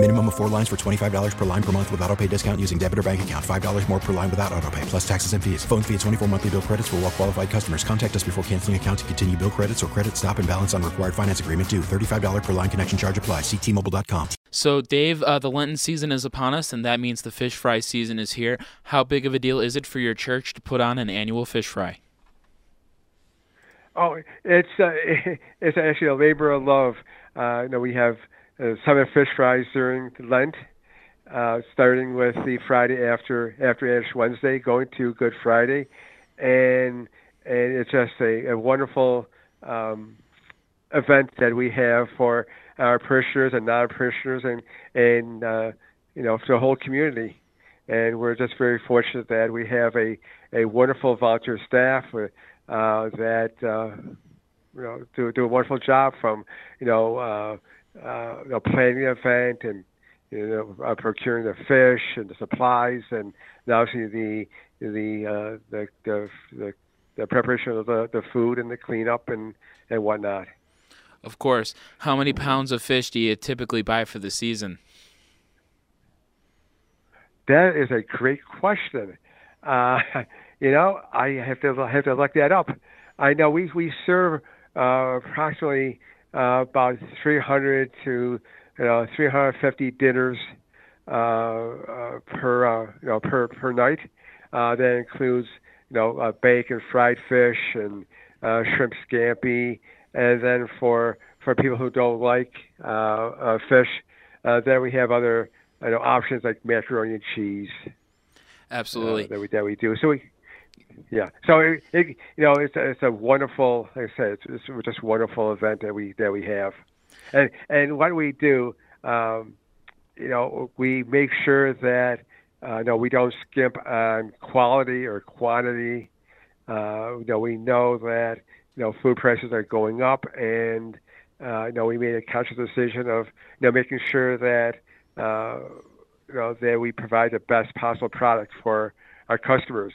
Minimum of four lines for $25 per line per month with auto pay discount using debit or bank account. $5 more per line without auto pay, plus taxes and fees. Phone fee at 24 monthly bill credits for all well qualified customers. Contact us before canceling account to continue bill credits or credit stop and balance on required finance agreement due. $35 per line connection charge apply. Ctmobile.com. So, Dave, uh, the Lenten season is upon us, and that means the fish fry season is here. How big of a deal is it for your church to put on an annual fish fry? Oh, it's uh, it's actually a labor of love. Uh, you know, we have uh, seven fish fries during Lent, uh, starting with the Friday after after Ash Wednesday, going to Good Friday, and and it's just a, a wonderful um, event that we have for our parishioners and non-parishioners and and uh, you know for the whole community. And we're just very fortunate that we have a a wonderful volunteer staff uh, that uh, you know do do a wonderful job from you know. Uh, you know, planning the event and you know, uh, procuring the fish and the supplies, and obviously the the uh, the, the the the preparation of the, the food and the cleanup and and whatnot. Of course. How many pounds of fish do you typically buy for the season? That is a great question. Uh, you know, I have to have to look that up. I know we we serve uh, approximately uh, about 300 to you know 350 dinners uh, uh, per uh, you know per per night. Uh, that includes you know uh, bacon, fried fish, and uh, shrimp scampi. And then for for people who don't like uh, uh, fish, uh, then we have other you know options like macaroni and cheese. Absolutely. That we that we do. So we yeah. So it, it, you know, it's a, it's a wonderful, like I said, it's, it's just wonderful event that we that we have, and and what we do, um, you know, we make sure that uh, no, we don't skimp on quality or quantity. Uh, you know, we know that you know food prices are going up, and uh, you know we made a conscious decision of you know making sure that uh, you know that we provide the best possible product for our customers.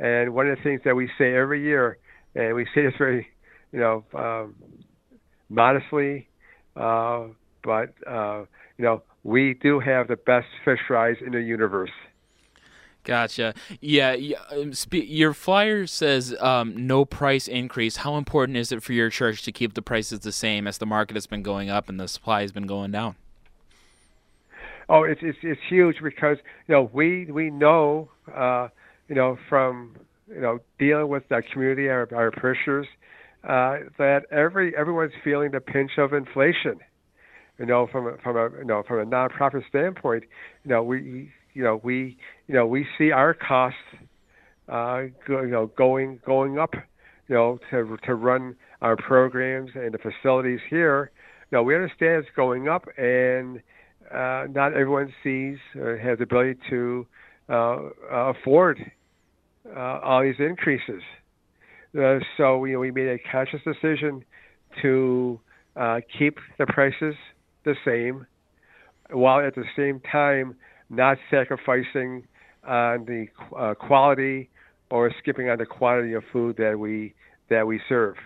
And one of the things that we say every year, and we say this very, you know, um, modestly, uh, but uh, you know, we do have the best fish fries in the universe. Gotcha. Yeah, um, your flyer says um, no price increase. How important is it for your church to keep the prices the same as the market has been going up and the supply has been going down? Oh, it's it's, it's huge because you know we we know uh, you know, from you know dealing with the community, our, our parishioners, uh, that every everyone's feeling the pinch of inflation. You know, from a, from a you know from a nonprofit standpoint, you know we you know we you know we see our costs, uh, go, you know, going going up, you know, to to run our programs and the facilities here. You know, we understand it's going up, and uh, not everyone sees or has the ability to uh, afford uh, all these increases. Uh, so we, we made a conscious decision to uh, keep the prices the same, while at the same time not sacrificing on the uh, quality or skipping on the quantity of food that we that we serve.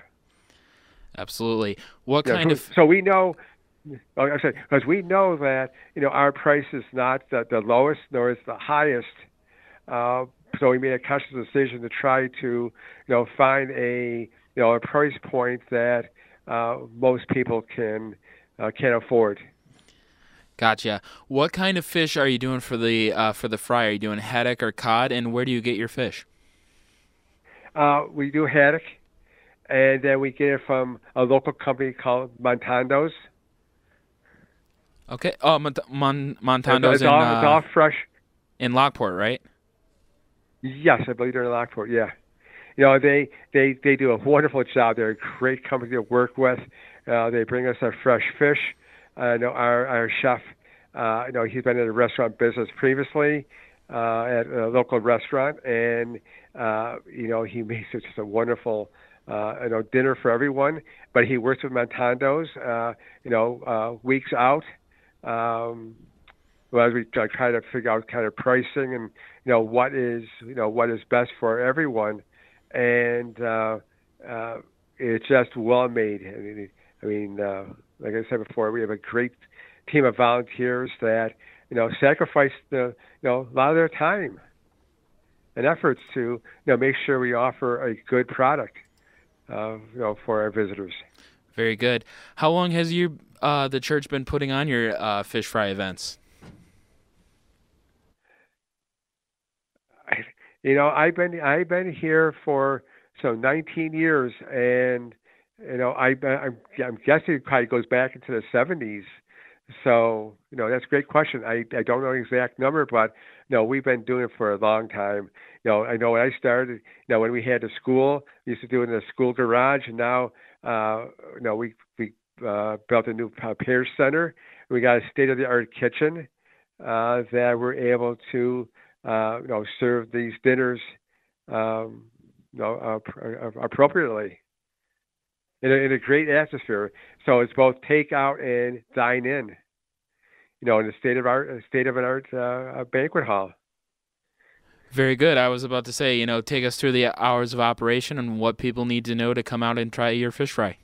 Absolutely. What yeah, kind so, of so we know Oh, I'm sorry, because we know that you know our price is not the, the lowest nor is the highest, uh, so we made a conscious decision to try to, you know, find a, you know, a price point that uh, most people can uh, can afford. Gotcha. What kind of fish are you doing for the uh, for the fry? Are you doing haddock or cod? And where do you get your fish? Uh, we do haddock, and then we get it from a local company called Montando's. Okay. Oh, Mont- Mon- Montando's it's, in, all, uh, it's all fresh. In Lockport, right? Yes, I believe they're in Lockport. Yeah, you know they they they do a wonderful job. They're a great company to work with. Uh, they bring us our fresh fish. I know our our chef. Uh, you know he's been in the restaurant business previously uh, at a local restaurant, and uh, you know he makes just a wonderful uh, you know dinner for everyone. But he works with Montandos, uh, you know, uh, weeks out. um, well, as we try to figure out kind of pricing and you know what is you know what is best for everyone, and uh, uh, it's just well made. I mean, I mean, uh, like I said before, we have a great team of volunteers that you know sacrifice the you know a lot of their time and efforts to you know make sure we offer a good product uh, you know for our visitors. Very good. How long has you uh, the church been putting on your uh, fish fry events? you know, I've been I've been here for so 19 years, and you know, I I'm, I'm guessing it probably goes back into the 70s. So you know, that's a great question. I I don't know the exact number, but you know, we've been doing it for a long time. You know, I know when I started, you know, when we had the school, we used to do it in the school garage, and now, uh, you know, we we uh, built a new uh, Center. We got a state-of-the-art kitchen uh, that we're able to, uh, you know, serve these dinners, um, you know, uh, appropriately in a, in a great atmosphere. So it's both takeout and dine in. You know, in a state of art, state of an art uh, banquet hall. Very good. I was about to say, you know, take us through the hours of operation and what people need to know to come out and try your fish fry.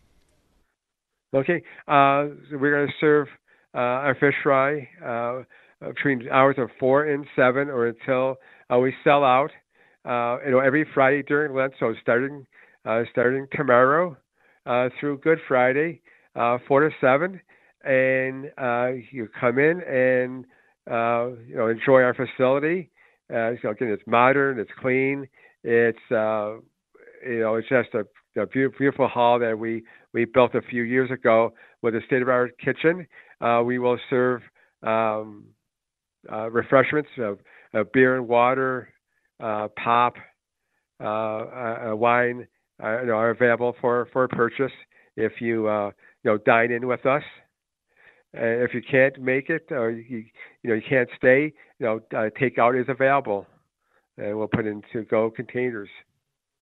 Okay, uh, so we're going to serve uh, our fish fry uh, between hours of four and seven, or until uh, we sell out. Uh, you know, every Friday during Lent. So starting uh, starting tomorrow through Good Friday, four to seven, and you come in and you know enjoy our facility. so again, it's modern, it's clean, it's you know, it's just a, a beautiful hall that we we built a few years ago with a state-of-art kitchen. Uh, we will serve um, uh, refreshments of, beer and water, uh, pop, uh, wine, uh, are available for, for purchase if you you know dine in with us. If you can't make it or you you know you can't stay, you know takeout is available, and we'll put into go containers.